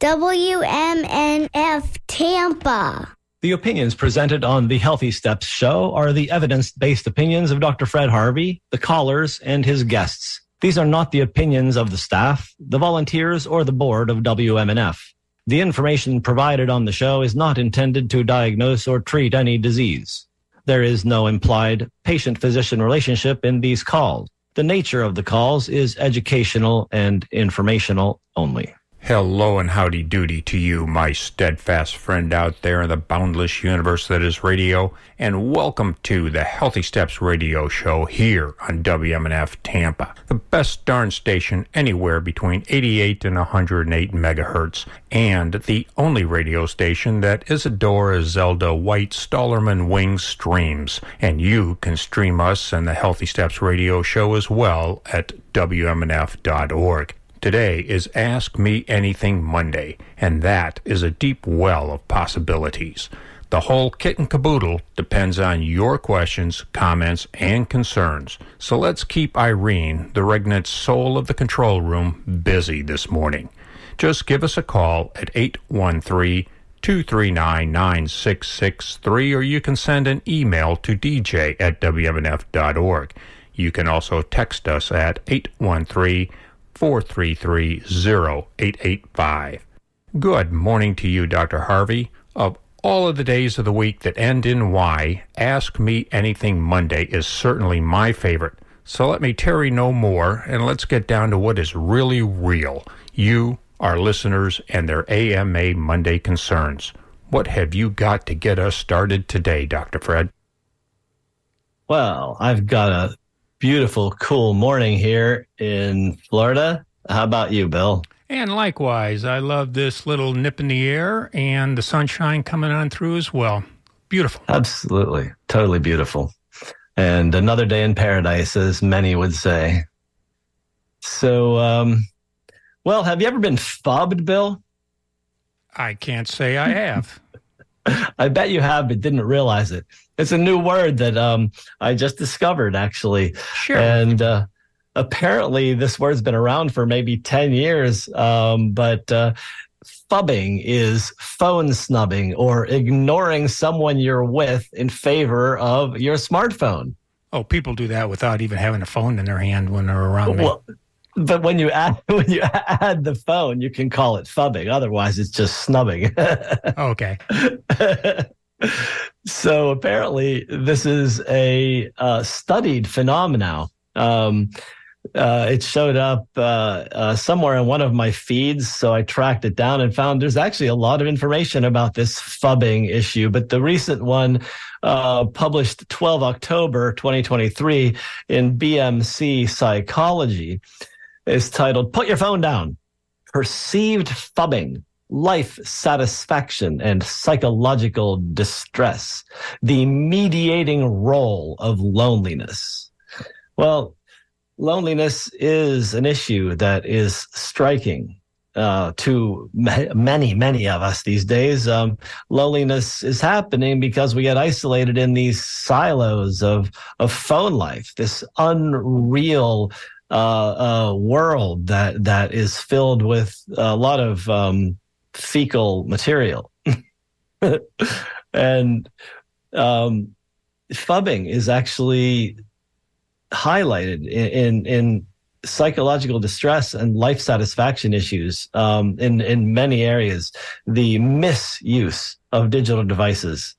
WMNF Tampa. The opinions presented on the Healthy Steps show are the evidence based opinions of Dr. Fred Harvey, the callers, and his guests. These are not the opinions of the staff, the volunteers, or the board of WMNF. The information provided on the show is not intended to diagnose or treat any disease. There is no implied patient physician relationship in these calls. The nature of the calls is educational and informational only. Hello and howdy doody to you, my steadfast friend out there in the boundless universe that is radio, and welcome to the Healthy Steps radio show here on WMNF Tampa, the best darn station anywhere between 88 and 108 megahertz, and the only radio station that Isadora Zelda White Stallerman Wings streams. And you can stream us and the Healthy Steps radio show as well at WMNF.org. Today is Ask Me Anything Monday, and that is a deep well of possibilities. The whole kit and caboodle depends on your questions, comments, and concerns. So let's keep Irene, the regnant soul of the control room, busy this morning. Just give us a call at 813 239 9663, or you can send an email to dj at wmnf.org. You can also text us at 813 433 0885. Good morning to you, Dr. Harvey. Of all of the days of the week that end in Y, Ask Me Anything Monday is certainly my favorite. So let me tarry no more and let's get down to what is really real. You, our listeners, and their AMA Monday concerns. What have you got to get us started today, Dr. Fred? Well, I've got a beautiful, cool morning here in Florida. How about you, Bill? And likewise, I love this little nip in the air and the sunshine coming on through as well. Beautiful. Absolutely. Totally beautiful. And another day in paradise, as many would say. So, um, well, have you ever been phubbed, Bill? I can't say I have. I bet you have, but didn't realize it. It's a new word that um, I just discovered, actually. Sure. And uh, apparently, this word's been around for maybe 10 years. Um, but uh, phubbing is phone snubbing or ignoring someone you're with in favor of your smartphone. Oh, people do that without even having a phone in their hand when they're around well, me. But when you add when you add the phone, you can call it phubbing. Otherwise, it's just snubbing. okay. so apparently, this is a uh, studied phenomenon. Um, uh, it showed up uh, uh, somewhere in one of my feeds, so I tracked it down and found there's actually a lot of information about this phubbing issue. But the recent one, uh, published 12 October 2023 in BMC Psychology, is titled "Put Your Phone Down: Perceived Phubbing." life satisfaction and psychological distress, the mediating role of loneliness. Well, loneliness is an issue that is striking uh, to many, many of us these days. Um, loneliness is happening because we get isolated in these silos of of phone life. This unreal uh, world that that is filled with a lot of um, fecal material. and um, phubbing is actually highlighted in, in, in psychological distress and life satisfaction issues um, in in many areas. The misuse of digital devices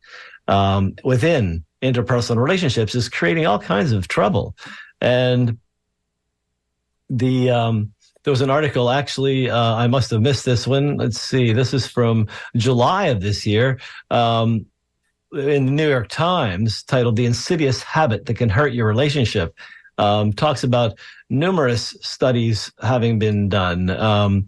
um, within interpersonal relationships is creating all kinds of trouble, and the um, there was an article actually uh, i must have missed this one. Let's see. This is from july of this year um, in the new york times titled the insidious habit that can hurt your relationship um, talks about numerous studies having been done. Um,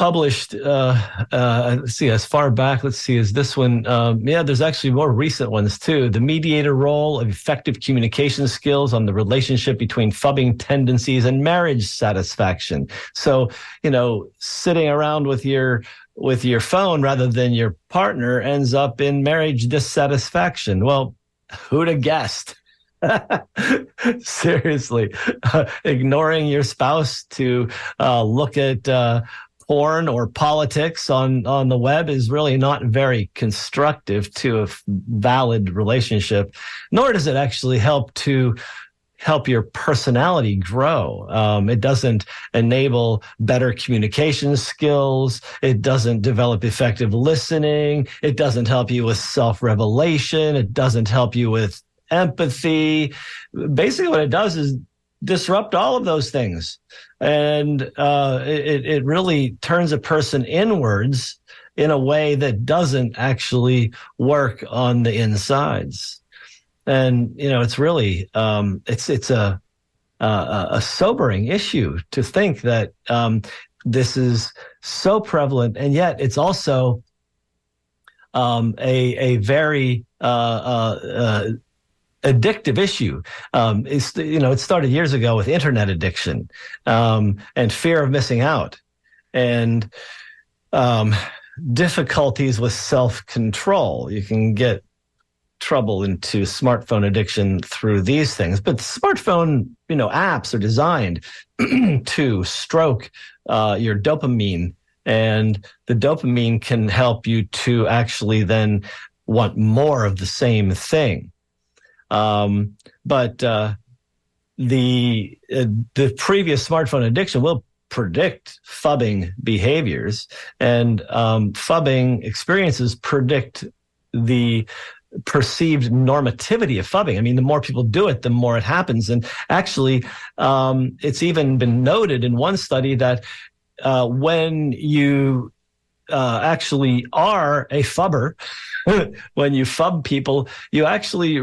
published uh, uh, let's see as far back let's see is this one um, yeah there's actually more recent ones too. The mediator role of effective communication skills on the relationship between phubbing tendencies and marriage satisfaction. So you know sitting around with your with your phone rather than your partner ends up in marriage dissatisfaction. Well who'd have guessed? Seriously uh, ignoring your spouse to uh, look at uh, porn or politics on on the web is really not very constructive to a valid relationship nor does it actually help to help your personality grow. Um, it doesn't enable better communication skills. It doesn't develop effective listening. It doesn't help you with self revelation. It doesn't help you with empathy. Basically, what it does is disrupt all of those things. And uh, it, it really turns a person inwards in a way that doesn't actually work on the insides and you know it's really um, it's it's a, a, sobering issue to think that um, this is so prevalent, and yet it's also um, a a very uh, uh, uh, addictive issue. Um, it's you know it started years ago with internet addiction um, and fear of missing out, and um, difficulties with self control. You can get trouble into smartphone addiction through these things. But smartphone, you know, apps are designed to stroke uh, your dopamine, and the dopamine can help you to actually then want more of the same thing. Um, but uh, the uh, the previous smartphone addiction will predict phubbing behaviors, and um, phubbing experiences predict the perceived normativity of phubbing. I mean, the more people do it, the more it happens. And actually, um, it's even been noted in one study that uh, when you uh, actually are a phubber, when you phub people, you actually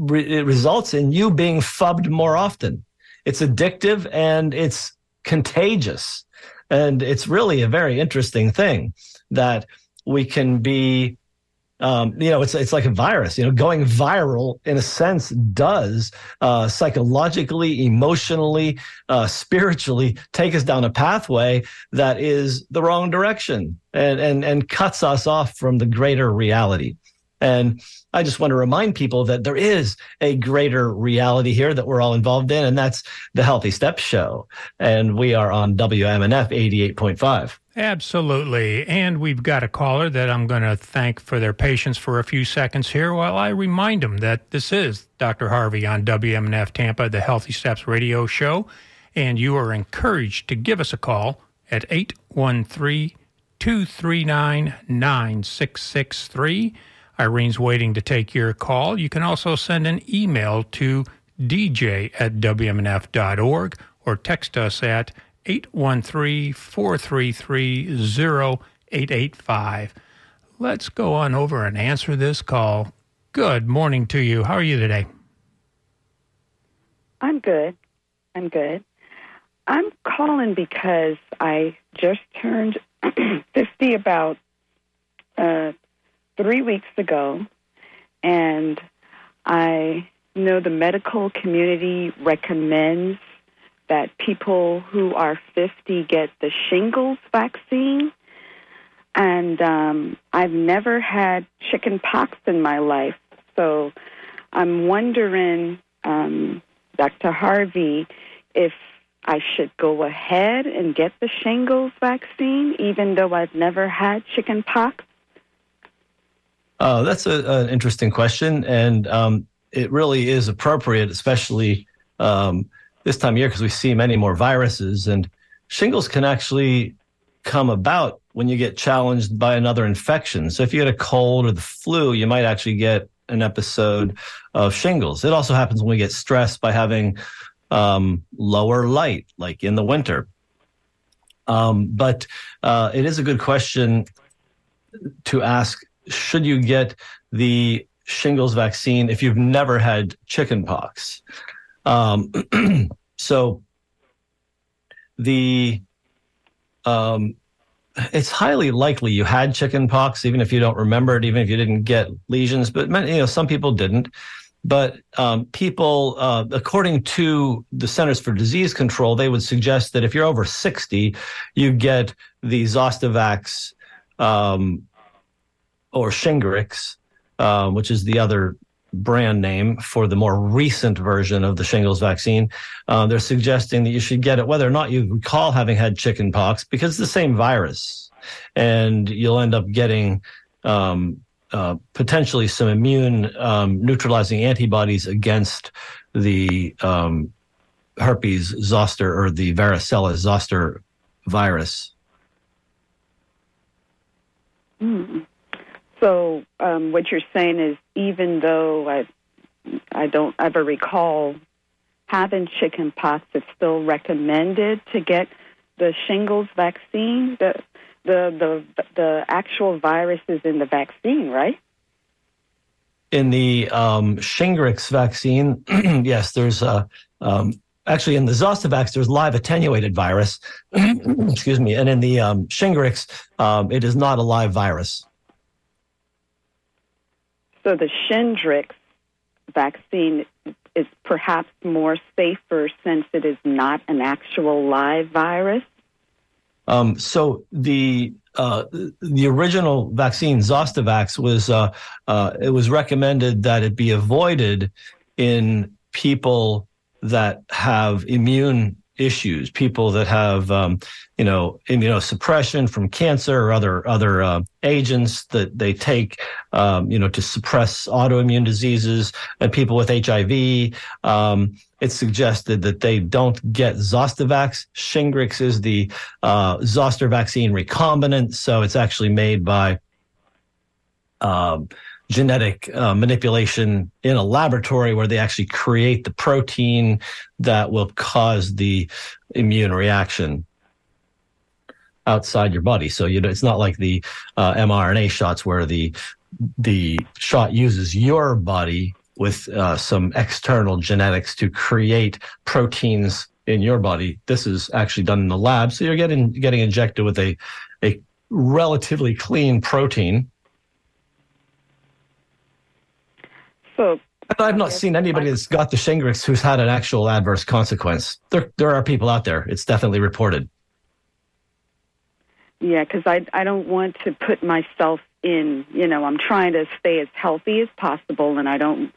re- it results in you being phubbed more often. It's addictive and it's contagious. And it's really a very interesting thing that we can be um, you know, it's it's like a virus. You know, going viral in a sense does uh, psychologically, emotionally, uh, spiritually take us down a pathway that is the wrong direction and and and cuts us off from the greater reality. And I just want to remind people that there is a greater reality here that we're all involved in, and that's the Healthy Steps Show. And we are on WMNF 88.5. Absolutely. And we've got a caller that I'm going to thank for their patience for a few seconds here while I remind them that this is Dr. Harvey on WMNF Tampa, the Healthy Steps radio show. And you are encouraged to give us a call at 813 239 9663. Irene's waiting to take your call. You can also send an email to dj at wmnf.org or text us at 813 433 0885. Let's go on over and answer this call. Good morning to you. How are you today? I'm good. I'm good. I'm calling because I just turned 50 about uh, three weeks ago, and I know the medical community recommends that people who are 50 get the shingles vaccine. And um, I've never had chicken pox in my life. So I'm wondering, um, Dr. Harvey, if I should go ahead and get the shingles vaccine, even though I've never had chicken pox. Uh, that's a, an interesting question, and um, it really is appropriate, especially um, this time of year, because we see many more viruses. And shingles can actually come about when you get challenged by another infection. So if you get a cold or the flu, you might actually get an episode of shingles. It also happens when we get stressed by having um, lower light, like in the winter. Um, but uh, it is a good question to ask should you get the shingles vaccine if you've never had chickenpox? Um, so the um, it's highly likely you had chickenpox, even if you don't remember it, even if you didn't get lesions. But you know, some people didn't. But um, people, uh, according to the Centers for Disease Control, they would suggest that if you're over 60, you get the Zostavax um, or Shingrix, uh, which is the other brand name for the more recent version of the shingles vaccine. Uh, they're suggesting that you should get it whether or not you recall having had chickenpox because it's the same virus, and you'll end up getting um, uh, potentially some immune um, neutralizing antibodies against the um, herpes zoster or the varicella zoster virus. Mm. So um, what you're saying is, even though I, I don't ever recall having chickenpox, it's still recommended to get the shingles vaccine. The the the the actual virus is in the vaccine, right? In the um, Shingrix vaccine, yes, there's a um, actually in the Zostavax there's live attenuated virus. excuse me, and in the um, Shingrix, um, it is not a live virus. So the Shingrix vaccine is perhaps more safer since it is not an actual live virus. Um, so the uh, the original vaccine Zostavax was uh, uh, it was recommended that it be avoided in people that have immune issues, people that have, um, you know, immunosuppression from cancer or other other uh, agents that they take, um, you know, to suppress autoimmune diseases, and people with HIV. Um, it's suggested that they don't get Zostavax. Shingrix is the uh, zoster vaccine recombinant, so it's actually made by um, genetic uh, manipulation in a laboratory where they actually create the protein that will cause the immune reaction outside your body. So you know, it's not like the uh, mRNA shots where the the shot uses your body with uh, some external genetics to create proteins in your body. This is actually done in the lab, so you're getting getting injected with a a relatively clean protein So I've not seen anybody that's got the Shingrix who's had an actual adverse consequence. There, there are people out there. It's definitely reported. Yeah, because I I don't want to put myself in. You know, I'm trying to stay as healthy as possible, and I don't.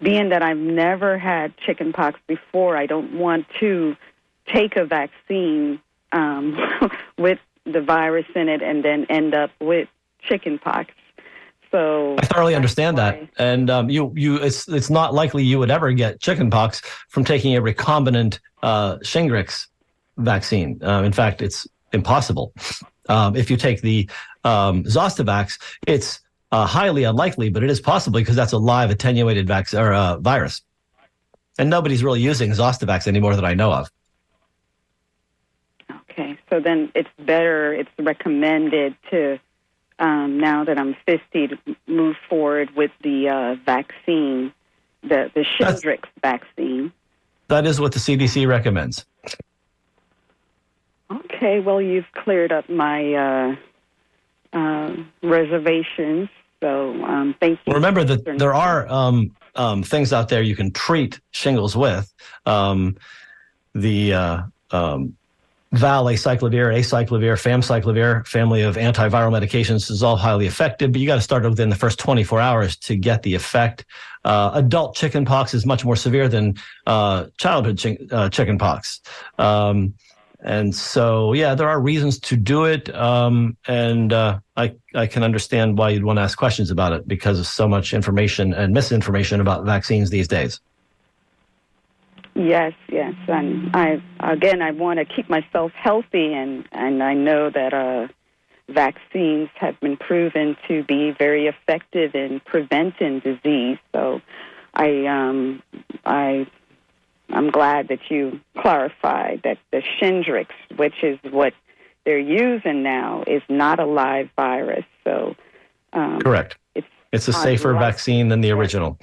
Being that I've never had chickenpox before, I don't want to take a vaccine um, with the virus in it and then end up with chickenpox. So I thoroughly understand that, and um, you you it's it's not likely you would ever get chickenpox from taking a recombinant uh, Shingrix vaccine. Uh, in fact, it's impossible. Um, if you take the um, Zostavax, it's uh, highly unlikely, but it is possible because that's a live attenuated vaccine or uh, virus, and nobody's really using Zostavax anymore that I know of. Okay, so then it's better. It's recommended to um, now that I'm 50 to move forward with the uh, vaccine, the, the Shingrix vaccine. That is what the CDC recommends. Okay, well, you've cleared up my uh, uh, reservations, so um, thank you. Remember that there are um, um, things out there you can treat shingles with. Um, the uh, valacyclovir, acyclovir, famciclovir, family of antiviral medications is all highly effective, but you got to start within the first 24 hours to get the effect. Uh, adult chickenpox is much more severe than uh, childhood chi- uh, chickenpox. Um, and so, yeah, there are reasons to do it. Um, and uh, I, I can understand why you'd want to ask questions about it because of so much information and misinformation about vaccines these days. Yes, yes, and I again I want to keep myself healthy, and and I know that uh, vaccines have been proven to be very effective in preventing disease. So, I um I I'm glad that you clarified that the Shingrix, which is what they're using now, is not a live virus. So, um, correct. It's it's a safer vaccine than the original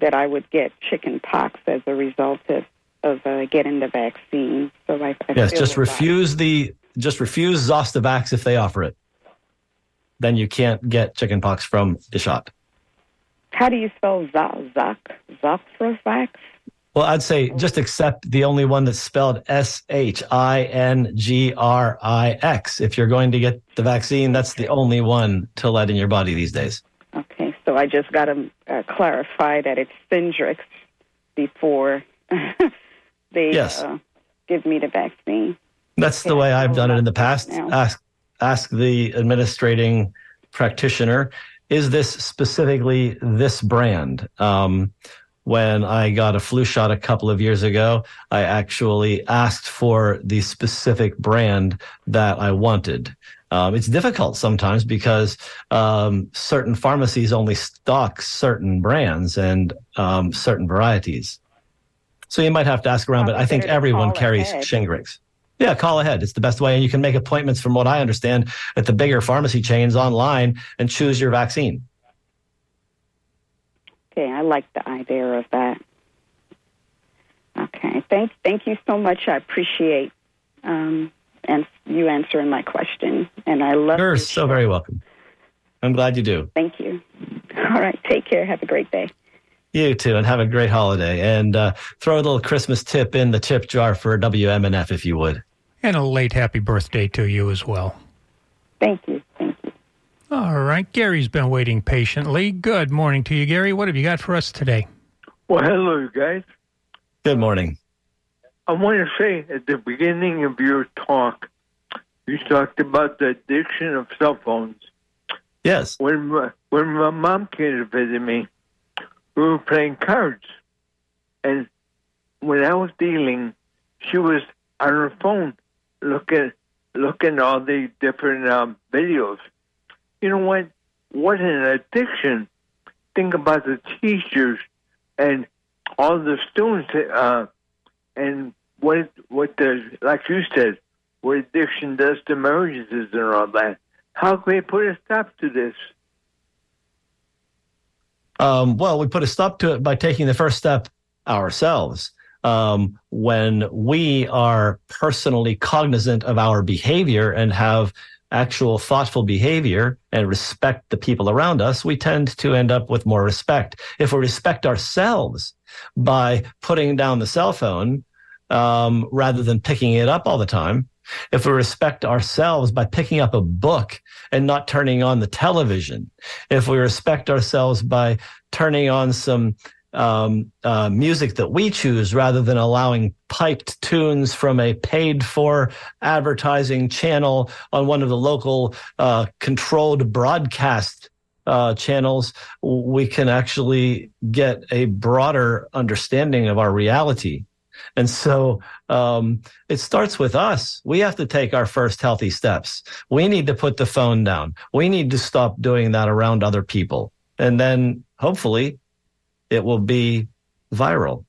that I would get chicken pox as a result of of uh, getting the vaccine. So I, I yes, just refuse the just refuse Zostavax if they offer it. Then you can't get chicken pox from the shot. How do you spell Zoc Zoxrovax? Well, I'd say just accept the only one that's spelled S H I N G R I X. If you're going to get the vaccine, that's the only one to let in your body these days. Okay, so I just got to uh, clarify that it's Syndrax before they Yes. uh, give me the vaccine. That's the way I've done it in the past. now. Ask ask the administrating practitioner, is this specifically this brand? Um, when I got a flu shot a couple of years ago, I actually asked for the specific brand that I wanted. Um, it's difficult sometimes because um, certain pharmacies only stock certain brands and um, certain varieties. So you might have to ask around, but I think everyone carries ahead. Shingrix. Yeah, call ahead. It's the best way. And you can make appointments, from what I understand, at the bigger pharmacy chains online and choose your vaccine. Okay, I like the idea of that. Okay, thank thank you so much. I appreciate um, and you answering my question, and I love. You're so show. very welcome. I'm glad you do. Thank you. All right, take care. Have a great day. You too, and have a great holiday. And uh, throw a little Christmas tip in the tip jar for WMNF if you would. And a late happy birthday to you as well. Thank you. Thank you. All right. Gary's been waiting patiently. Good morning to you, Gary. What have you got for us today? Well, hello, guys. Good morning. I want to say at the beginning of your talk, you talked about the addiction of cell phones. Yes. When my, when my mom came to visit me, we were playing cards, and when I was dealing, she was on her phone looking looking at all the different um, videos. You know what? What an addiction! Think about the teachers and all the students, uh, and what what the like you said, what addiction does to marriages and all that. How can we put a stop to this? Um, well, we put a stop to it by taking the first step ourselves. Um, when we are personally cognizant of our behavior and have actual thoughtful behavior and respect the people around us, we tend to end up with more respect. If we respect ourselves by putting down the cell phone um, rather than picking it up all the time, if we respect ourselves by picking up a book and not turning on the television, if we respect ourselves by turning on some um, uh, music that we choose rather than allowing piped tunes from a paid for advertising channel on one of the local uh, controlled broadcast uh, channels, we can actually get a broader understanding of our reality. And so um, it starts with us. We have to take our first healthy steps. We need to put the phone down. We need to stop doing that around other people. And then hopefully it will be viral.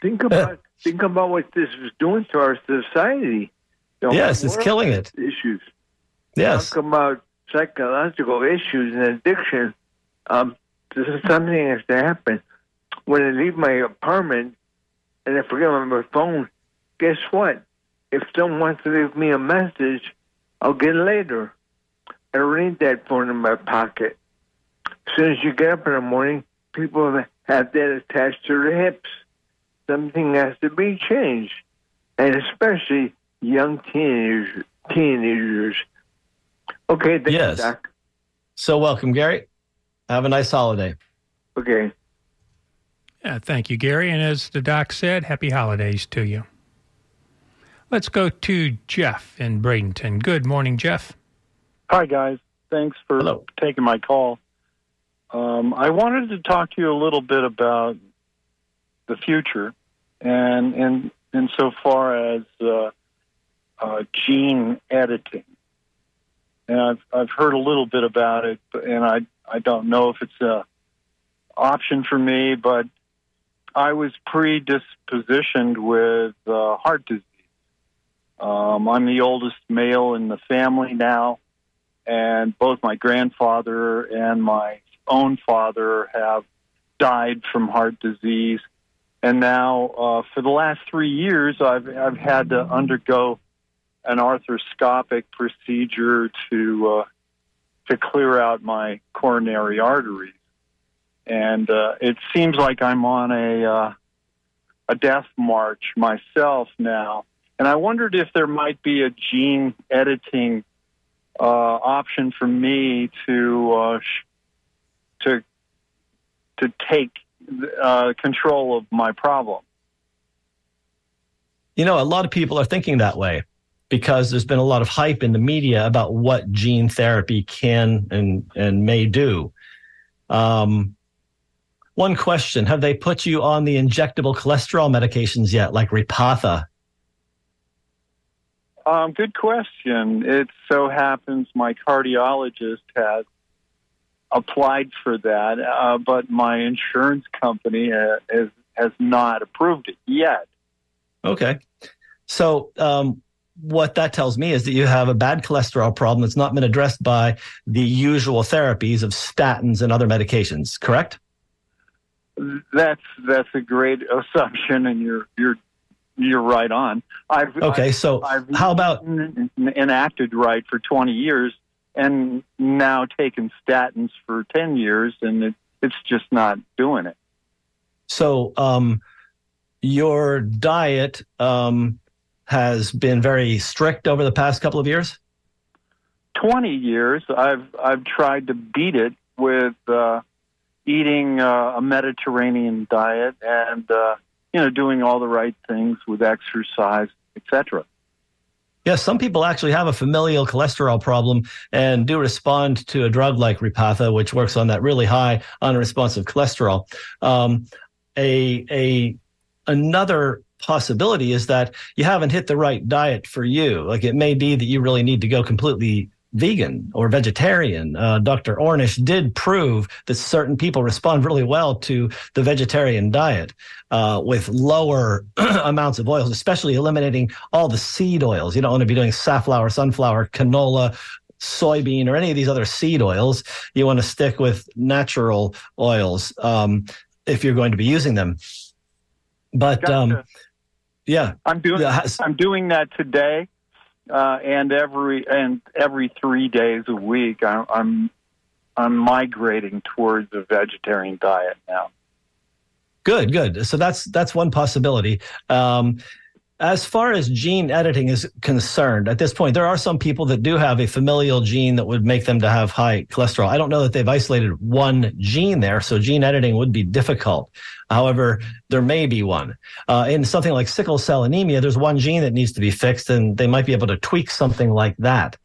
Think about think about what this is doing to our society. You know, Yes, it's killing it. Issues. Yes. Talk about psychological issues and addiction. Um, this is something has to happen. When I leave my apartment and I forget my phone, guess what? If someone wants to leave me a message, I'll get it later. I don't need that phone in my pocket. As soon as you get up in the morning, people have that attached to their hips. Something has to be changed, and especially young teenagers. Teenagers. Okay, thanks, Yes. Doc. So welcome, Gary. Have a nice holiday. Okay. Yeah, thank you, Gary. And as the doc said, happy holidays to you. Let's go to Jeff in Bradenton. Good morning, Jeff. Hi, guys. Thanks for Hello. taking my call. Um, I wanted to talk to you a little bit about the future, and in insofar as uh, uh, gene editing. And I've I've heard a little bit about it, and I I don't know if it's a option for me, but I was predispositioned with uh, heart disease. Um, I'm the oldest male in the family now and both my grandfather and my own father have died from heart disease. And now, uh, for the last three years, I've I've had to undergo an arthroscopic procedure to uh, to clear out my coronary arteries, and uh, it seems like I'm on a uh, a death march myself now. And I wondered if there might be a gene editing uh, option for me to uh, sh- to to take uh, control of my problem. You know, a lot of people are thinking that way because there's been a lot of hype in the media about what gene therapy can and, and may do. Um, one question Have they put you on the injectable cholesterol medications yet, like Repatha? Um, good question. It so happens my cardiologist has applied for that, uh, but my insurance company uh, has, has not approved it yet. Okay. So, um, what that tells me is that you have a bad cholesterol problem that's not been addressed by the usual therapies of statins and other medications, correct? That's that's a great assumption, and you're you're you're right on. I've okay. I've, so I've how about enacted right for 20 years, and now taken statins for 10 years, and it, it's just not doing it. So, um, your diet um, has been very strict over the past couple of years. Twenty years. I've I've tried to beat it with uh, eating uh, a Mediterranean diet and uh, you know doing all the right things with exercise, etc. Yes, some people actually have a familial cholesterol problem and do respond to a drug like Repatha, which works on that really high unresponsive cholesterol. Um, a a another possibility is that you haven't hit the right diet for you. Like it may be that you really need to go completely vegan or vegetarian. Uh, Dr. Ornish did prove that certain people respond really well to the vegetarian diet uh, with lower amounts of oils, especially eliminating all the seed oils. You don't want to be doing safflower, sunflower, canola, soybean, or any of these other seed oils. You want to stick with natural oils um, if you're going to be using them. But um, gotcha. um, yeah, I'm doing I'm doing that today, uh, and every and every three days a week. I, I'm I'm migrating towards a vegetarian diet now. Good, good. So that's that's one possibility. Um, as far as gene editing is concerned, at this point, there are some people that do have a familial gene that would make them to have high cholesterol. I don't know that they've isolated one gene there, so gene editing would be difficult. However, there may be one. Uh, in something like sickle cell anemia, there's one gene that needs to be fixed, and they might be able to tweak something like that,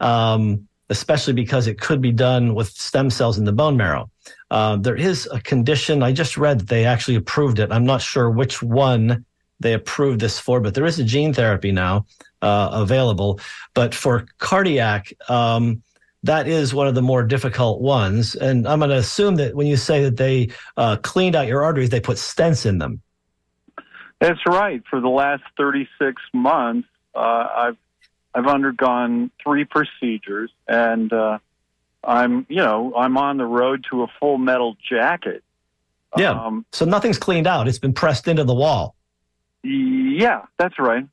um, especially because it could be done with stem cells in the bone marrow. Uh, there is a condition, I just read that they actually approved it. I'm not sure which one they approved this for, but there is a gene therapy now uh, available. But for cardiac, um, that is one of the more difficult ones. And I'm going to assume that when you say that they uh, cleaned out your arteries, they put stents in them. That's right. For the last 36 months, uh, I've I've undergone three procedures, and uh, I'm you know I'm on the road to a full metal jacket. Yeah. Um, so nothing's cleaned out; it's been pressed into the wall. Yeah, that's right.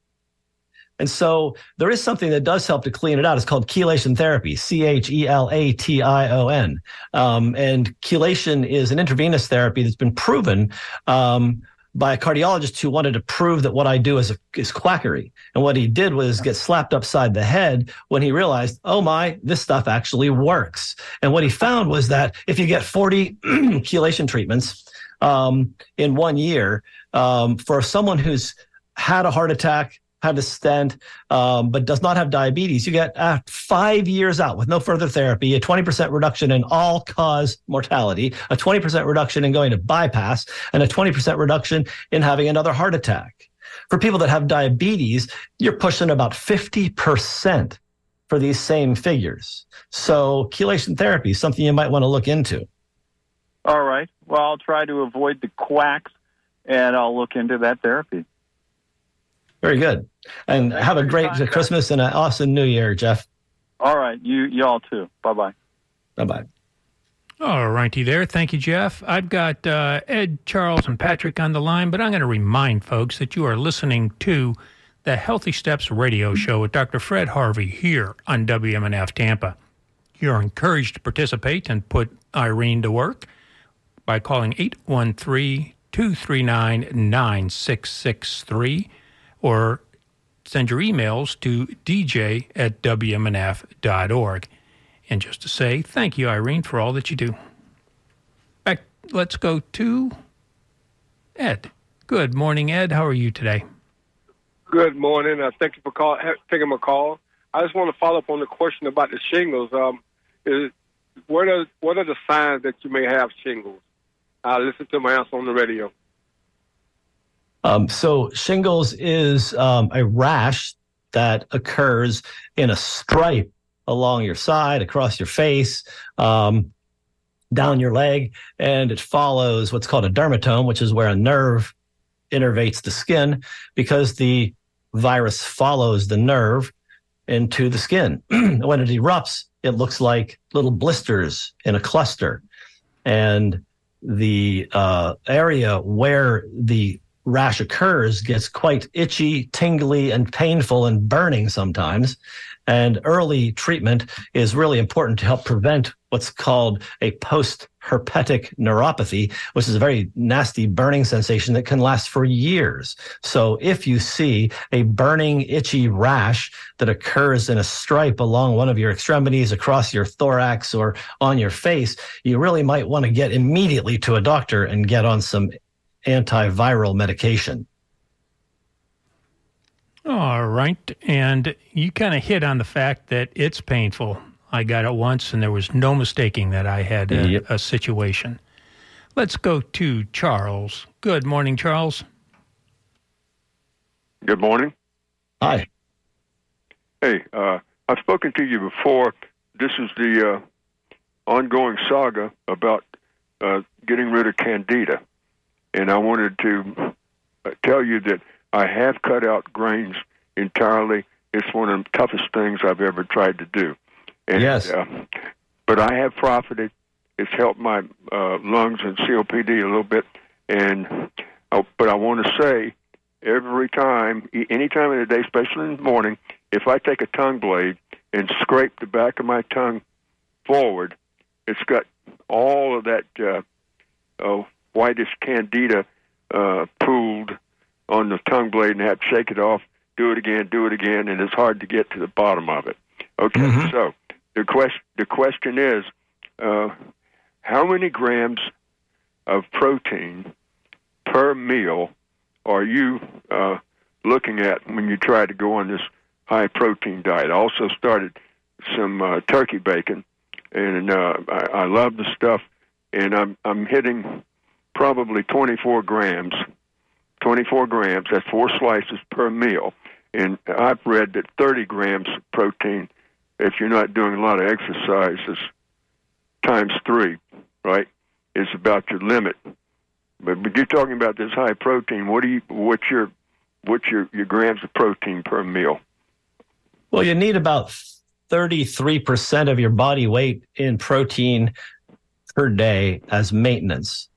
And so there is something that does help to clean it out. It's called chelation therapy, C H E L A T I O N. Um, and chelation is an intravenous therapy that's been proven um, by a cardiologist who wanted to prove that what I do is, a, is quackery. And what he did was get slapped upside the head when he realized, oh my, this stuff actually works. And what he found was that if you get 40 chelation treatments um, in one year, um, for someone who's had a heart attack, had a stent, um, but does not have diabetes, you get uh, five years out with no further therapy, a 20% reduction in all cause mortality, a 20% reduction in going to bypass, and a 20% reduction in having another heart attack. For people that have diabetes, you're pushing about 50% for these same figures. So chelation therapy is something you might want to look into. All right. Well, I'll try to avoid the quacks and I'll look into that therapy. Very good. And Thanks have a great time, Christmas guys. and an awesome New Year, Jeff. All right. You, y'all too. Bye bye. Bye bye. All righty there. Thank you, Jeff. I've got uh, Ed, Charles, and Patrick on the line, but I'm going to remind folks that you are listening to the Healthy Steps radio show with Dr. Fred Harvey here on WMNF Tampa. You're encouraged to participate and put Irene to work by calling 813 239 9663 or send your emails to dj at wmnf.org. And just to say thank you, Irene, for all that you do. Back let's go to Ed. Good morning, Ed. How are you today? Good morning. Uh, thank you for call, taking my call. I just want to follow up on the question about the shingles. Um, is, what are what are the signs that you may have shingles? I listen to my answer on the radio. Um, so shingles is um, a rash that occurs in a stripe along your side, across your face, um, down your leg, and it follows what's called a dermatome, which is where a nerve innervates the skin because the virus follows the nerve into the skin. when it erupts, it looks like little blisters in a cluster. And the uh, area where the rash occurs gets quite itchy, tingly, and painful and burning sometimes. And early treatment is really important to help prevent what's called a post herpetic neuropathy, which is a very nasty burning sensation that can last for years. So if you see a burning, itchy rash that occurs in a stripe along one of your extremities, across your thorax, or on your face, you really might want to get immediately to a doctor and get on some antiviral medication. All right. And you kind of hit on the fact that it's painful. I got it once, and there was no mistaking that I had a, yep. a situation. Let's go to Charles. Good morning, Charles. Good morning. Hi. Hey, uh, I've spoken to you before. This is the uh, ongoing saga about uh, getting rid of candida. And I wanted to uh, tell you that I have cut out grains entirely. It's one of the toughest things I've ever tried to do. And, yes. Uh, but I have profited. It's helped my uh, lungs and COPD a little bit. And uh, but I want to say, every time, any time of the day, especially in the morning, if I take a tongue blade and scrape the back of my tongue forward, it's got all of that uh, uh, whitish candida uh, pooled on the tongue blade and have to shake it off, do it again, do it again, and it's hard to get to the bottom of it. Okay, mm-hmm. so the question the question is, uh, how many grams of protein per meal are you uh, looking at when you try to go on this high protein diet? I also started some uh, turkey bacon, and uh, I, I love the stuff, and I'm I'm hitting probably 24 grams 24 grams. That's four slices per meal. And I've read that 30 grams of protein, if you're not doing a lot of exercises, times three, right, is about your limit. But, but you're talking about this high protein. What do you? What's your? What's your your grams of protein per meal? Well, you need about 33% of your body weight in protein per day as maintenance.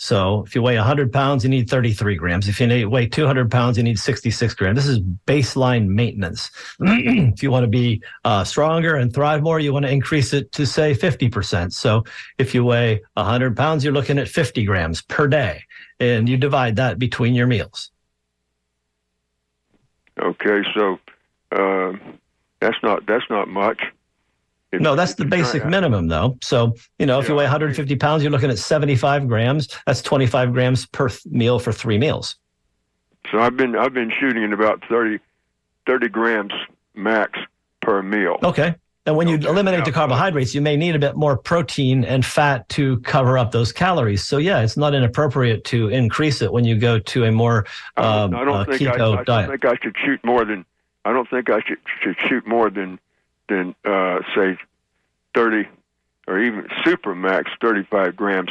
So if you weigh 100 pounds, you need 33 grams. If you weigh 200 pounds, you need 66 grams. This is baseline maintenance. if you want to be uh, stronger and thrive more, you want to increase it to say 50%. So if you weigh 100 pounds, you're looking at 50 grams per day, and you divide that between your meals. Okay, so uh, that's not that's not much. If, no, that's the basic minimum, though. So, you know, if yeah, you weigh 150 pounds, you're looking at 75 grams. That's 25 grams per th- meal for three meals. So I've been I've been shooting at about 30, 30 grams max per meal. Okay. And when okay. you eliminate the carbohydrates, you may need a bit more protein and fat to cover up those calories. So yeah, it's not inappropriate to increase it when you go to a more uh, I don't uh, think keto I, I diet. I think I should shoot more than I don't think I should should shoot more than than uh, say 30 or even super max 35 grams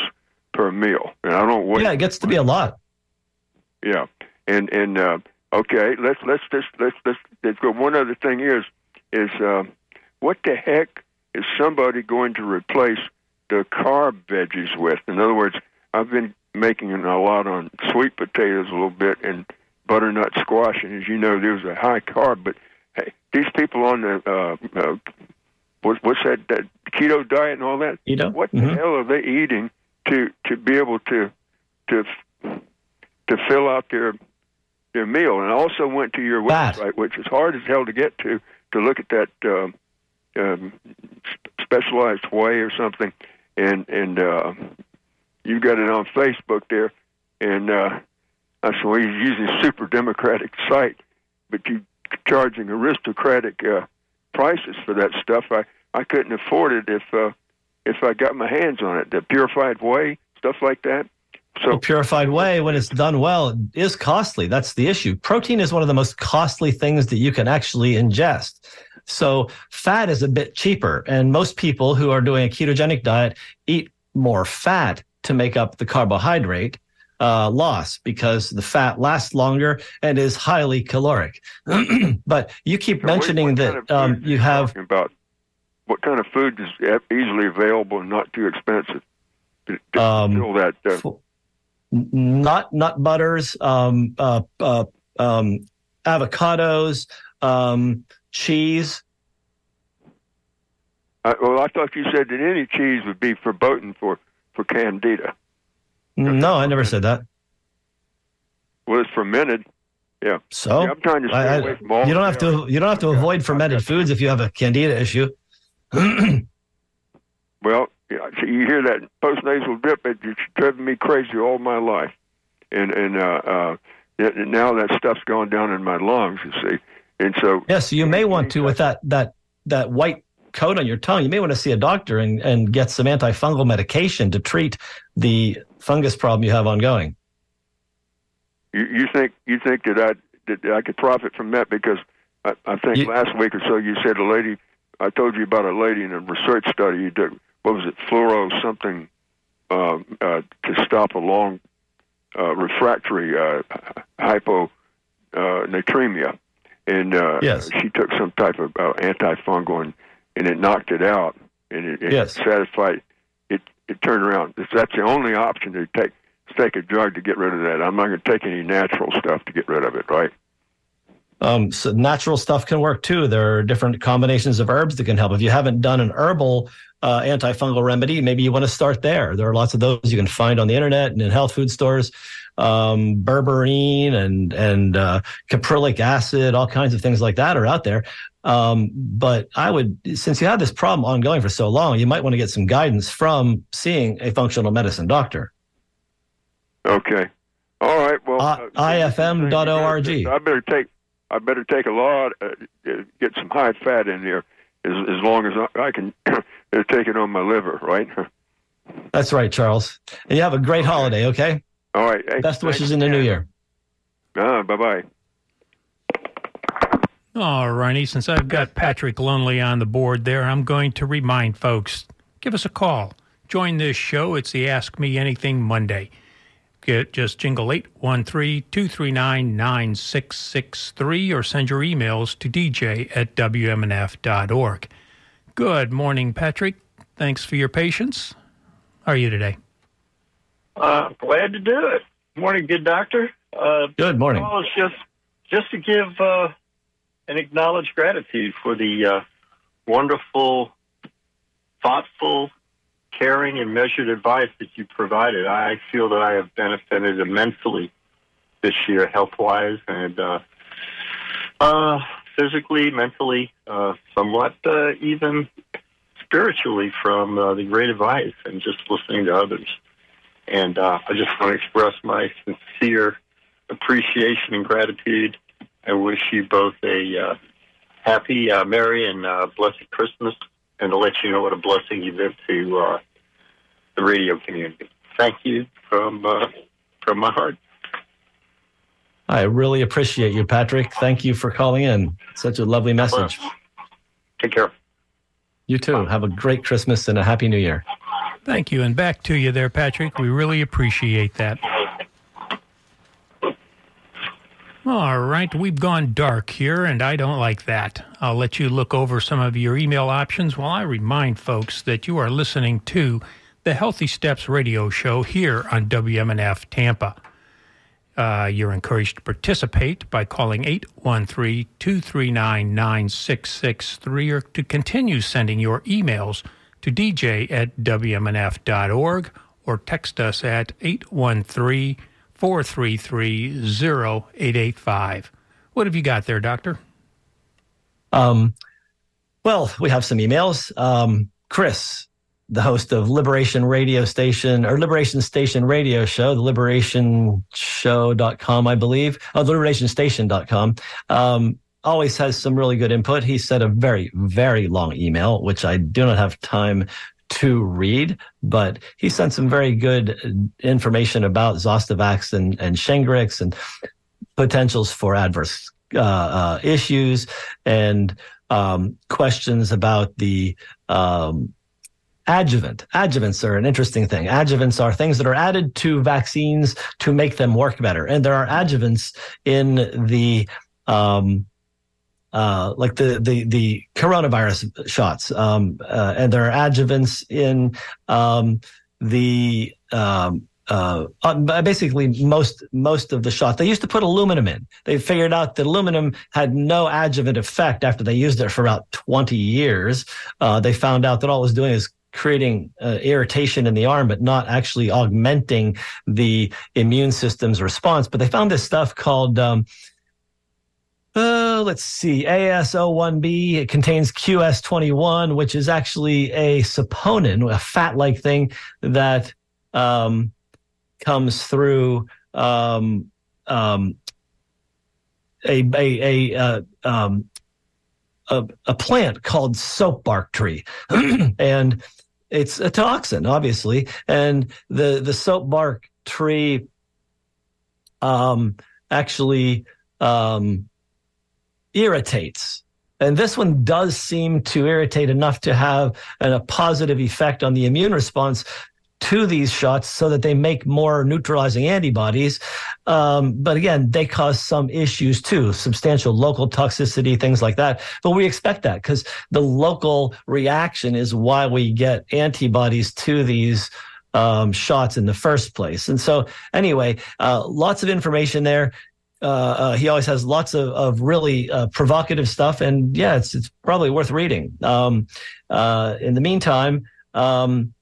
per meal. And I don't what. Yeah, it gets to be a lot. Yeah, and and uh, okay, let's let's just let's let's, let's go. One other thing is is uh, what the heck is somebody going to replace the carb veggies with? In other words, I've been making a lot on sweet potatoes a little bit and butternut squash, and as you know, there's a high carb, but these people on the uh, uh, what, what's that, that keto diet and all that? Keto. What mm-hmm. the hell are they eating to to be able to to to fill out their their meal? And I also went to your website, which is hard as hell to get to, to look at that um, um, specialized way or something, and and uh, you got it on Facebook there, and uh, I said, well, he's using a super democratic site, but you charging aristocratic uh, prices for that stuff. I I couldn't afford it if uh, if I got my hands on it. The purified whey stuff like that. So The purified whey, when it's done well, is costly. That's the issue. Protein is one of the most costly things that you can actually ingest. So fat is a bit cheaper, and most people who are doing a ketogenic diet eat more fat to make up the carbohydrate uh, loss because the fat lasts longer and is highly caloric. but you keep So mentioning that kind of um, you have about what kind of food is easily available and not too expensive to, to Um, fill that. Uh, F- nut nut butters, um, uh, uh, um, avocados, um, cheese. I, well, I thought you said that any cheese would be verboten for for candida. No, I never said that. Well, it's fermented. Yeah. So Yeah, I'm trying to stay I- I- away from all. you don't have to you don't have to avoid fermented foods if you have a candida issue. Well, yeah, so you hear that postnasal drip? It, it's driven me crazy all my life, and and uh, uh, and now that stuff's gone down in my lungs. You see, and so yes, you may want to with that that that white coat on your tongue. You may want to see a doctor and and get some antifungal medication to treat the fungus problem you have ongoing. you, you think you think that I that I could profit from that because I, I think You- last week or so you said a lady. I told you about a lady in a research study. You did what was it? Fluoro something um, uh, to stop a long uh, refractory uh, hyponatremia, and uh, Yes. she took some type of uh, antifungal and, and it knocked it out, and it, Yes. satisfied. It it turned around. That's the only option to take take a drug to get rid of that. I'm not going to take any natural stuff to get rid of it, right? Um, so natural stuff can work too. There are different combinations of herbs that can help. If you haven't done an herbal uh, antifungal remedy, maybe you want to start there. There are lots of those you can find on the internet and in health food stores. Um, berberine and and uh, caprylic acid, all kinds of things like that are out there. Um, but I would, since you have this problem ongoing for so long, you might want to get some guidance from seeing a functional medicine doctor. Okay. All right. Well, Uh, uh, ifm.org. I better take. I better take a lot. Uh, uh, get some high fat in here, as as long as I, can take it on my liver, right? That's right, Charles. And you have a great holiday. Okay. All right. Hey, Best wishes in the new year. Ah, bye bye. All righty. Since I've got Patrick Lonely on the board there, I'm going to remind folks give us a call. Join this show. It's the Ask Me Anything Monday. Get just jingle 813 239 9663 or send your emails to dj at wmnf.org. Good morning, Patrick. Thanks for your patience. How are you today? Uh, glad to do it. Morning, good doctor. Uh, Good morning. well, it's just just to give uh, and acknowledge gratitude for the uh, wonderful, thoughtful, caring, and measured advice that you provided. I feel that I have benefited immensely this year, health wise, and uh, uh, physically, mentally, uh, somewhat uh, even spiritually from uh, the great advice and just listening to others. And uh, I just want to express my sincere appreciation and gratitude. I wish you both a uh, happy, uh, merry, and uh, blessed Christmas, and to let you know what a blessing you've been to uh, the radio community. Thank you from uh, from my heart. I really appreciate you, Patrick. Thank you for calling in. Such a lovely message. Take care. You too. Have a great Christmas and a happy new year. Thank you. And back to you there, Patrick. We really appreciate that. All right, we've gone dark here, and I don't like that. I'll let you look over some of your email options while I remind folks that you are listening to the Healthy Steps radio show here on WMNF Tampa. Uh, you're encouraged to participate by calling 813 239 9663 or to continue sending your emails to dj at wmnf.org or text us at 813 433 0885. What have you got there, Doctor? Um, well, we have some emails. Um, Chris the host of Liberation Radio Station or Liberation Station Radio Show, the liberationshow.com, I believe, oh, liberationstation.com. Um, always has some really good input. He sent a very, very long email, which I do not have time to read, but he sent some very good information about Zostavax and, and Shingrix and potentials for adverse uh, uh, issues and um, questions about the um, adjuvant. Adjuvants are an interesting thing. Adjuvants are things that are added to vaccines to make them work better. And there are adjuvants in the um, uh, like the the the coronavirus shots, um, uh, and there are adjuvants in um, the um, uh, uh, basically most most of the shots. They used to put aluminum in. They figured out that aluminum had no adjuvant effect after they used it for about 20 years. Uh, they found out that all it was doing is creating uh, irritation in the arm, but not actually augmenting the immune system's response. But they found this stuff called um, uh, let's see, AS01B. It contains QS21, which is actually a saponin, a fat-like thing that um, comes through um, um, a a a, uh, um, a, a plant called soap bark tree, and it's a toxin, obviously, and the the soap bark tree um, actually um, irritates. And this one does seem to irritate enough to have an, a positive effect on the immune response to these shots so that they make more neutralizing antibodies. Um, but again, they cause some issues too, substantial local toxicity, things like that. But we expect that because the local reaction is why we get antibodies to these um, shots in the first place. And so, anyway, uh, lots of information there. Uh, uh, he always has lots of, of really uh, provocative stuff, and yeah, it's it's probably worth reading. Um, uh, in the meantime, um,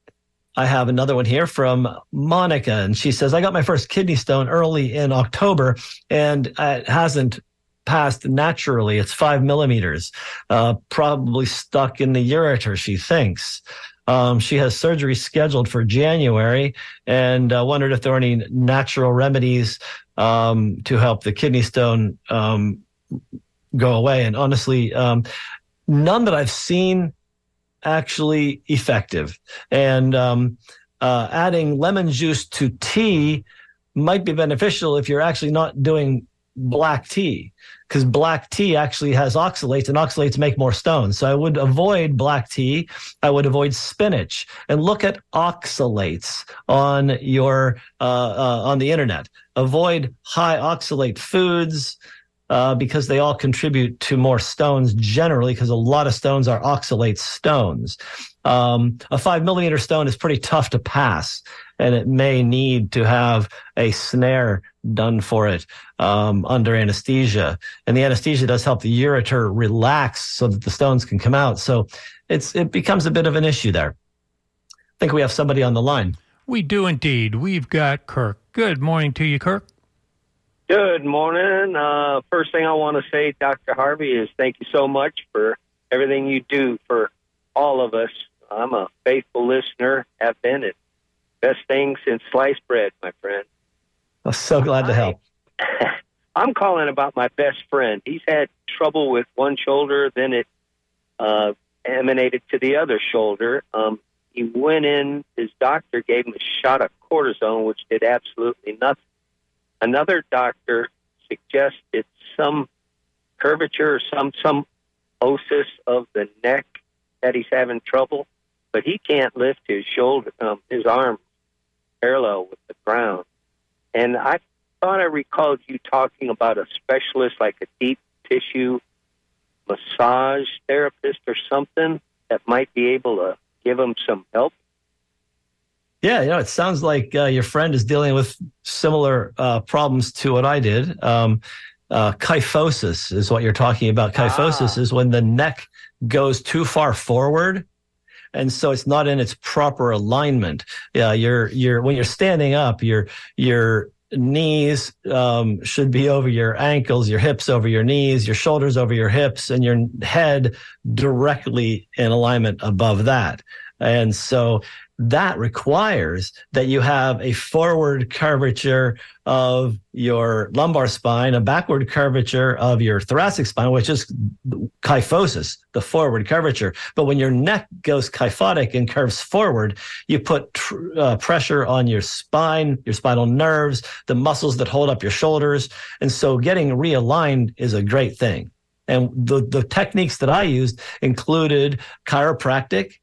I have another one here from Monica, and she says, "I got my first kidney stone early in October, and it hasn't passed naturally. It's five millimeters, uh, probably stuck in the ureter. She thinks." Um, she has surgery scheduled for January and uh, wondered if there are any natural remedies um, to help the kidney stone um, go away. And honestly, um, none that I've seen actually effective. And um, uh, adding lemon juice to tea might be beneficial if you're actually not doing black tea because black tea actually has oxalates and oxalates make more stones. So I would avoid black tea. I would avoid spinach and look at oxalates on your uh, uh, on the internet. Avoid high oxalate foods. Uh, because they all contribute to more stones generally, because a lot of stones are oxalate stones. Um, a five millimeter stone is pretty tough to pass, and it may need to have a snare done for it um, under anesthesia. And the anesthesia does help the ureter relax so that the stones can come out. So it's it becomes a bit of an issue there. I think we have somebody on the line. We do indeed. We've got Kirk. Good morning to you, Kirk. Good morning. Uh, first thing I want to say, Dr. Harvey, is thank you so much for everything you do for all of us. I'm a faithful listener, have been it. Best thing since sliced bread, my friend. I'm so glad to help. I'm calling about my best friend. He's had trouble with one shoulder, then it uh, emanated to the other shoulder. Um, he went in, his doctor gave him a shot of cortisone, which did absolutely nothing. Another doctor suggested some curvature or some some osis of the neck that he's having trouble, but he can't lift his shoulder, um, his arm parallel with the ground. And I thought I recalled you talking about a specialist like a deep tissue massage therapist or something that might be able to give him some help. Yeah, you know, it sounds like uh, your friend is dealing with similar uh, problems to what I did. Um, uh, kyphosis is what you're talking about. Kyphosis ah. is when the neck goes too far forward, and so it's not in its proper alignment. Yeah, you're you're when you're standing up, your your knees um, should be over your ankles, your hips over your knees, your shoulders over your hips, and your head directly in alignment above that. And so that requires that you have a forward curvature of your lumbar spine, a backward curvature of your thoracic spine, which is kyphosis, the forward curvature. But when your neck goes kyphotic and curves forward, you put tr- uh, pressure on your spine, your spinal nerves, the muscles that hold up your shoulders. And so getting realigned is a great thing. And the, the techniques that I used included chiropractic,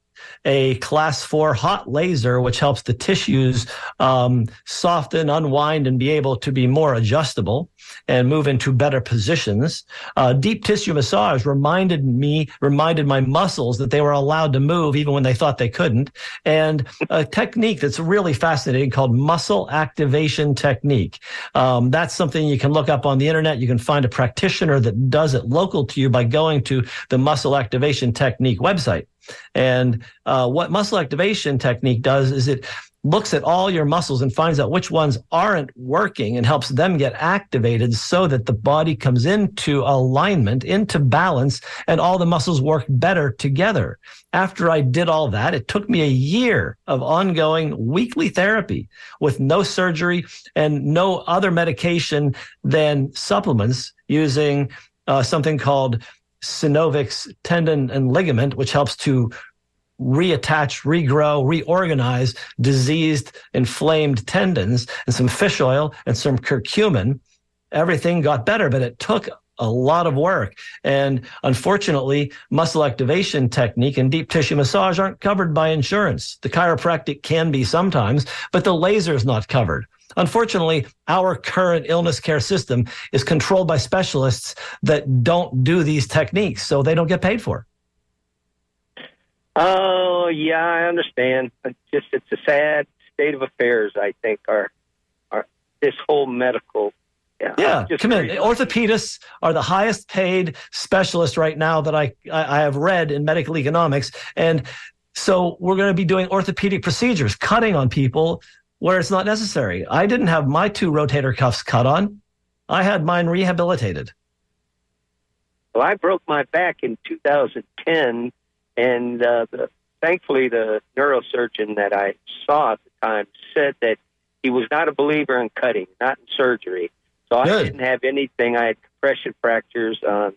a class four hot laser, which helps the tissues um, soften, unwind, and be able to be more adjustable and move into better positions. Uh, deep tissue massage reminded me, reminded my muscles that they were allowed to move even when they thought they couldn't. And a technique that's really fascinating called muscle activation technique. Um, that's something you can look up on the internet. You can find a practitioner that does it local to you by going to the muscle activation technique website. And uh, what muscle activation technique does is it looks at all your muscles and finds out which ones aren't working and helps them get activated so that the body comes into alignment, into balance, and all the muscles work better together. After I did all that, it took me a year of ongoing weekly therapy with no surgery and no other medication than supplements using uh, something called synovic tendon and ligament, which helps to reattach, regrow, reorganize diseased, inflamed tendons, and some fish oil and some curcumin. Everything got better, but it took a lot of work. And unfortunately, muscle activation technique and deep tissue massage aren't covered by insurance. The chiropractic can be sometimes, but the laser is not covered. Unfortunately, our current illness care system is controlled by specialists that don't do these techniques, so they don't get paid for. Oh yeah, I understand. It's just it's a sad state of affairs. I think our our this whole medical. Yeah, yeah come in. Orthopedists are the highest paid specialists right now that I I have read in medical economics, and so we're going to be doing orthopedic procedures, cutting on people where it's not necessary. I didn't have my two rotator cuffs cut on. I had mine rehabilitated. Well, I broke my back in 2010, and uh, the, thankfully, the neurosurgeon that I saw at the time said that he was not a believer in cutting, not in surgery. So I Good. didn't have anything. I had compression fractures on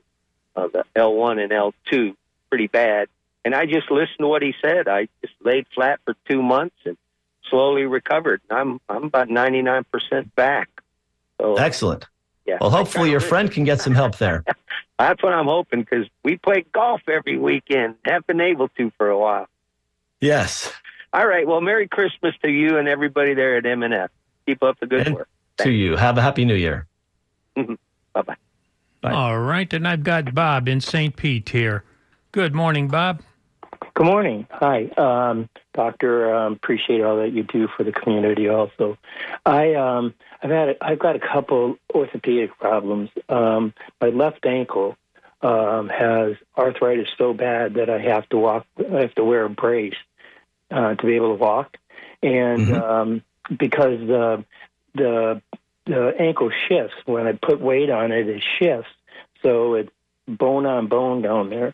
uh, the L1 and L2 pretty bad. And I just listened to what he said. I just laid flat for two months and slowly recovered. I'm I'm about ninety nine percent back. So, Excellent. Yeah. Well, hopefully your friend can get some help there. That's what I'm hoping because we play golf every weekend. Have been able to for a while. Yes. All right. Well, Merry Christmas to you and everybody there at M&F. Keep up the good and work. Thanks. To you. Have a happy New Year. Mm-hmm. bye bye. All right, and I've got Bob in St. Pete here. Good morning, Bob. Good morning. Hi, um, Doctor. Um, appreciate all that you do for the community. Also, I um, I've had a, I've got a couple orthopedic problems. Um, my left ankle um, has arthritis so bad that I have to walk. I have to wear a brace uh, to be able to walk, and mm-hmm. um, because the the the ankle shifts when I put weight on it, it shifts. So it bone on bone down there.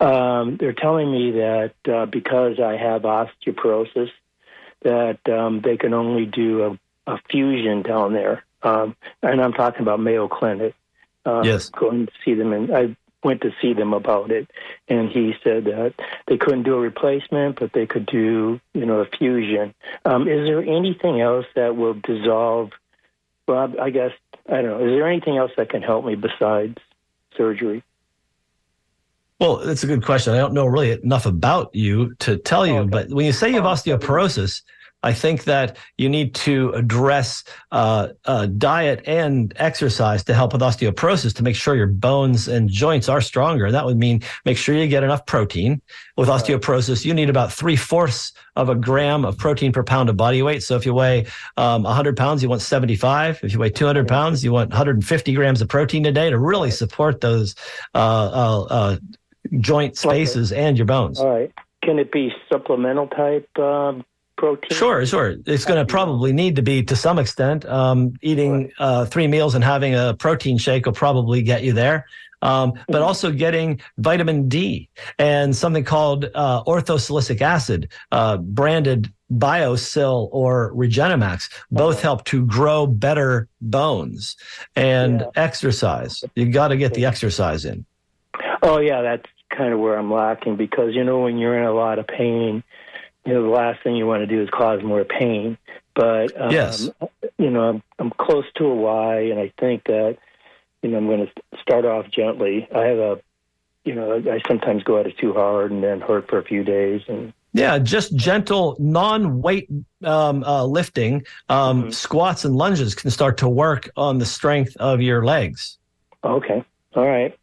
Um, they're telling me that uh, because I have osteoporosis, that um, they can only do a, a fusion down there. Um, and I'm talking about Mayo Clinic. Uh, yes. Going to see them, and I went to see them about it, and he said that they couldn't do a replacement, but they could do, you know, a fusion. Um, is there anything else that will dissolve? Well, I guess I don't know. Is there anything else that can help me besides surgery? Well, that's a good question. I don't know really enough about you to tell you, okay. but when you say you have osteoporosis, I think that you need to address uh, uh, diet and exercise to help with osteoporosis to make sure your bones and joints are stronger. That would mean make sure you get enough protein. With osteoporosis, you need about three fourths of a gram of protein per pound of body weight. So if you weigh um, 100 pounds, you want 75. If you weigh 200 pounds, you want 150 grams of protein a day to really support those uh, uh, uh joint spaces okay. and your bones. All right. Can it be supplemental type um, protein? Sure, sure. It's going to probably need to be to some extent. Um, eating uh, three meals and having a protein shake will probably get you there. um, but also getting vitamin D and something called uh, orthosilicic acid, uh, branded BioSil or Regenemax. Both help to grow better bones and yeah. exercise. You got to get the exercise in. Oh yeah, that's kind of where I'm lacking because you know when you're in a lot of pain, you know the last thing you want to do is cause more pain. But um, yes, you know I'm, I'm close to a Y, and I think that you know I'm going to start off gently. I have a, you know, I sometimes go at it too hard and then hurt for a few days, and yeah, just gentle, non-weight um, uh, lifting, um, mm-hmm. squats and lunges can start to work on the strength of your legs. Okay, all right.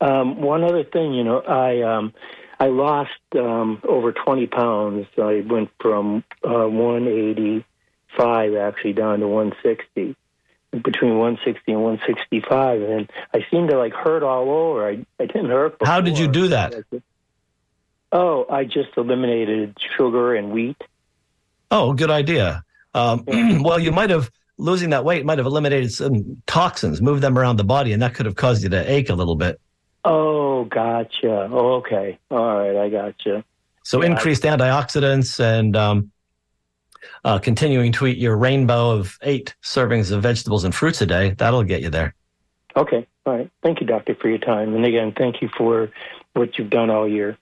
Um, one other thing, you know, I um, I lost um, over 20 pounds. I went from uh, 185 actually down to 160, between 160 and 165, and I seemed to like hurt all over. I I didn't hurt. Before. How did you do that? Oh, I just eliminated sugar and wheat. Oh, good idea. Um, well, you might have losing that weight might have eliminated some toxins, moved them around the body, and that could have caused you to ache a little bit. Oh, gotcha. Oh, okay. All right, I gotcha. So yeah. increased antioxidants and um, uh, continuing to eat your rainbow of eight servings of vegetables and fruits a day, that'll get you there. Okay. All right. Thank you, doctor, for your time. And again, thank you for what you've done all year.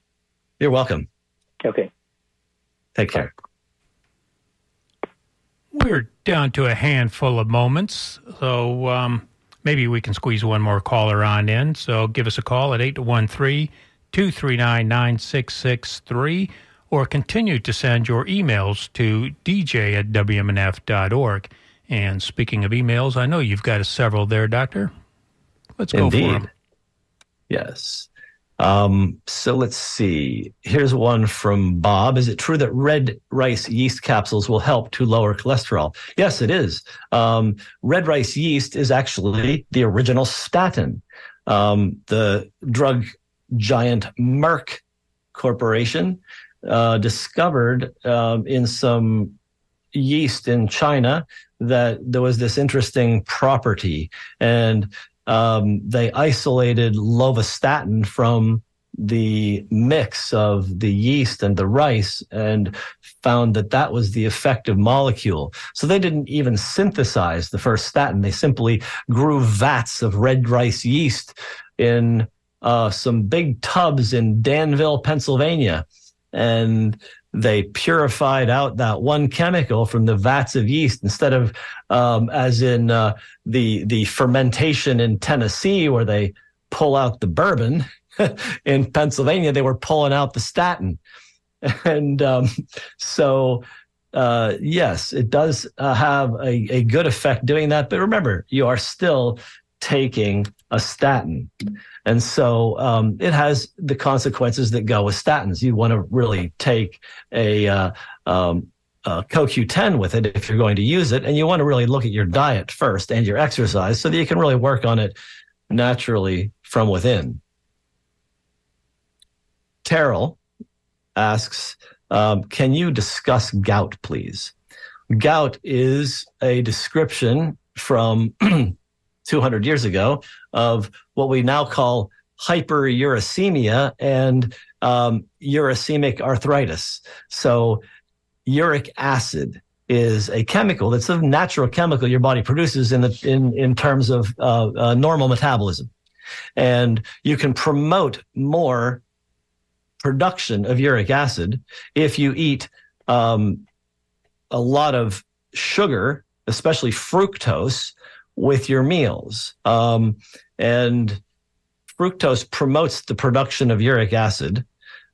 You're welcome. Okay. Take care. We're down to a handful of moments. So, um, maybe we can squeeze one more caller on in. So give us a call at 813 239 9663 or continue to send your emails to dj at wmnf.org. And speaking of emails, I know you've got several there, Doctor. Let's go Indeed. for them. Yes. Um, so let's see. Here's one from Bob. Is it true that red rice yeast capsules will help to lower cholesterol? Yes, it is. Um, red rice yeast is actually the original statin. Um, the drug giant Merck Corporation uh, discovered um, in some yeast in China that there was this interesting property. And um, they isolated lovastatin from the mix of the yeast and the rice and found that that was the effective molecule. So they didn't even synthesize the first statin. They simply grew vats of red rice yeast in uh, some big tubs in Danville, Pennsylvania. And they purified out that one chemical from the vats of yeast instead of um, as in uh, the the fermentation in Tennessee where they pull out the bourbon in Pennsylvania they were pulling out the statin. And um, so uh, yes it does uh, have a, a good effect doing that. But remember you are still taking a statin and so um, it has the consequences that go with statins. You want to really take a, uh, um, a CoQ10 with it if you're going to use it, and you want to really look at your diet first and your exercise so that you can really work on it naturally from within. Terrell asks, um, can you discuss gout, please? Gout is a description from 200 years ago of what we now call hyperuricemia and um, uricemic arthritis. So, uric acid is a chemical that's a natural chemical your body produces in the in in terms of uh, uh, normal metabolism, and you can promote more production of uric acid if you eat um, a lot of sugar, especially fructose, with your meals. Um, and fructose promotes the production of uric acid.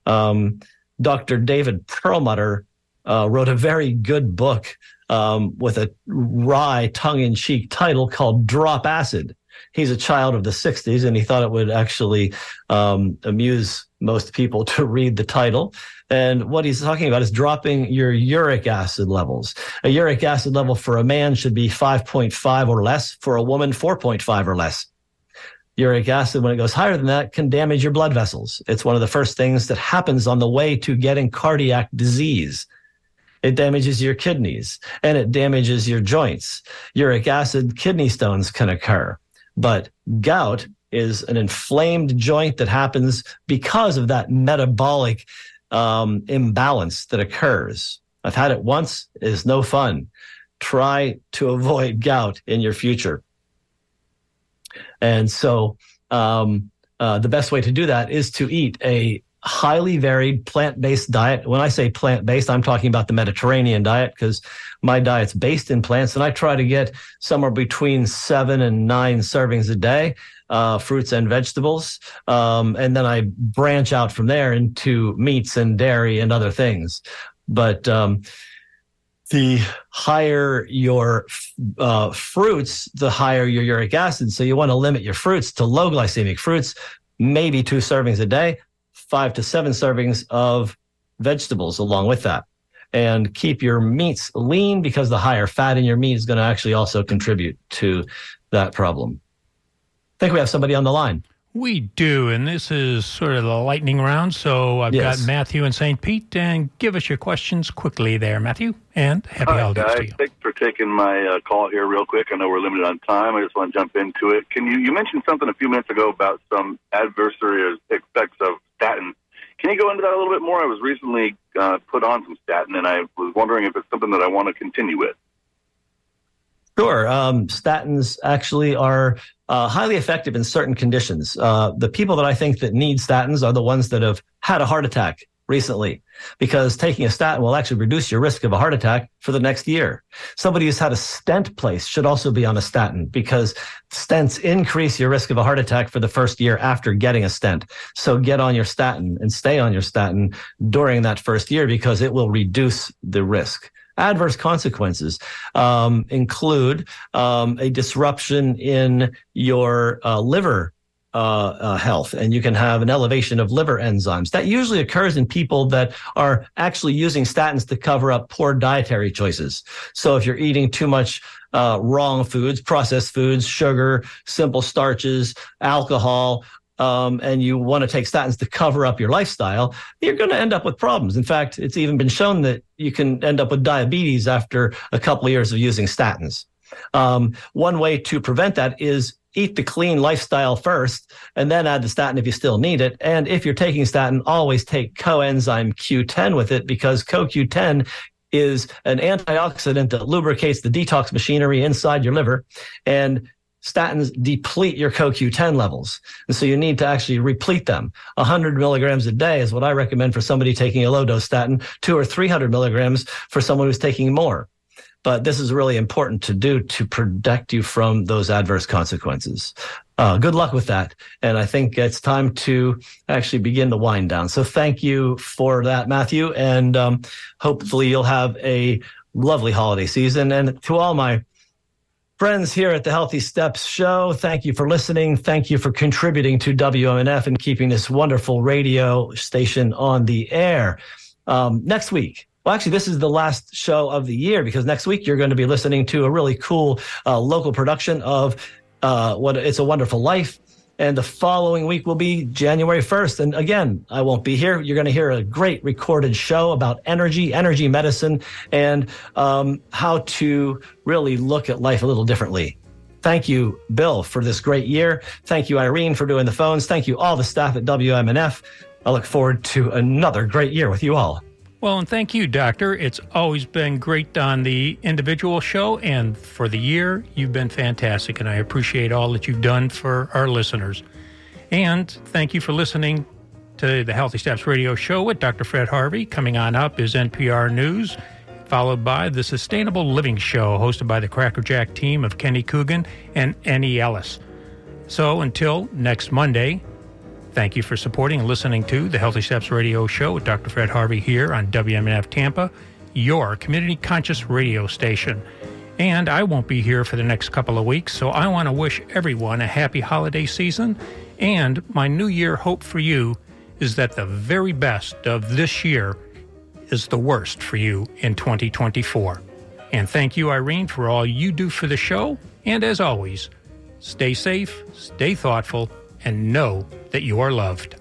Um, Dr. David Perlmutter uh, wrote a very good book um, with a wry, tongue in cheek title called Drop Acid. He's a child of the 60s, and he thought it would actually um, amuse most people to read the title. And what he's talking about is dropping your uric acid levels. A uric acid level for a man should be 5.5 or less, for a woman, 4.5 or less. Uric acid, when it goes higher than that, can damage your blood vessels. It's one of the first things that happens on the way to getting cardiac disease. It damages your kidneys and it damages your joints. Uric acid, kidney stones can occur. But gout is an inflamed joint that happens because of that metabolic um, imbalance that occurs. I've had it once, it is no fun. Try to avoid gout in your future. And so, um, uh, the best way to do that is to eat a highly varied plant-based diet. When I say plant-based, I'm talking about the Mediterranean diet because my diet's based in plants, and I try to get somewhere between seven and nine servings a day, uh, fruits and vegetables, um, and then I branch out from there into meats and dairy and other things. But um, the higher your uh, fruits, the higher your uric acid. So you want to limit your fruits to low glycemic fruits, maybe two servings a day, five to seven servings of vegetables along with that. And keep your meats lean because the higher fat in your meat is going to actually also contribute to that problem. I think we have somebody on the line. We do, and this is sort of the lightning round. So I've Yes. got Matthew in St. Pete, and give us your questions quickly there, Matthew, and happy Hi, holidays guys. to you. Thanks for taking my uh, call here real quick. I know we're limited on time. I just want to jump into it. Can you, you mentioned something a few minutes ago about some adversary effects of statin. Can you go into that a little bit more? I was recently uh, put on some statin, and I was wondering if it's something that I want to continue with. Sure. Um, statins actually are uh, highly effective in certain conditions. Uh, the people that I think that need statins are the ones that have had a heart attack recently, because taking a statin will actually reduce your risk of a heart attack for the next year. Somebody who's had a stent placed should also be on a statin because stents increase your risk of a heart attack for the first year after getting a stent. So get on your statin and stay on your statin during that first year because it will reduce the risk. Adverse consequences um, include um, a disruption in your uh, liver uh, uh, health, and you can have an elevation of liver enzymes. That usually occurs in people that are actually using statins to cover up poor dietary choices. So if you're eating too much uh, wrong foods, processed foods, sugar, simple starches, alcohol, um, and you want to take statins to cover up your lifestyle, you're going to end up with problems. In fact, it's even been shown that you can end up with diabetes after a couple of years of using statins. Um, one way to prevent that is eat the clean lifestyle first and then add the statin if you still need it. And if you're taking statin, always take coenzyme Q10 with it because CoQ10 is an antioxidant that lubricates the detox machinery inside your liver. And statins deplete your CoQ10 levels. And so you need to actually replete them. 100 milligrams a day is what I recommend for somebody taking a low dose statin, two or 300 milligrams for someone who's taking more. But this is really important to do to protect you from those adverse consequences. Uh, good luck with that. And I think it's time to actually begin the wind down. So thank you for that, Matthew. And um, hopefully you'll have a lovely holiday season. And to all my friends here at the Healthy Steps Show, thank you for listening. Thank you for contributing to WMNF and keeping this wonderful radio station on the air. Um, next week, well, actually, this is the last show of the year because next week you're going to be listening to a really cool uh, local production of uh, what it's a wonderful life. And the following week will be January 1st. And again, I won't be here. You're going to hear a great recorded show about energy, energy medicine, and um, how to really look at life a little differently. Thank you, Bill, for this great year. Thank you, Irene, for doing the phones. Thank you, all the staff at WMNF. I look forward to another great year with you all. Well, and thank you, Doctor. It's always been great on the individual show, and for the year, you've been fantastic, and I appreciate all that you've done for our listeners. And thank you for listening to the Healthy Steps Radio Show with Dr. Fred Harvey. Coming on up is NPR News, followed by the Sustainable Living Show, hosted by the Crackerjack team of Kenny Coogan and Annie Ellis. So until next Monday, Thank you for supporting and listening to the Healthy Steps Radio Show with Dr. Fred Harvey here on WMNF Tampa, your community conscious radio station. And I won't be here for the next couple of weeks, so I want to wish everyone a happy holiday season. And my new year hope for you is that the very best of this year is the worst for you in 2024. And thank you, Irene, for all you do for the show. And as always, stay safe, stay thoughtful, and know that you are loved.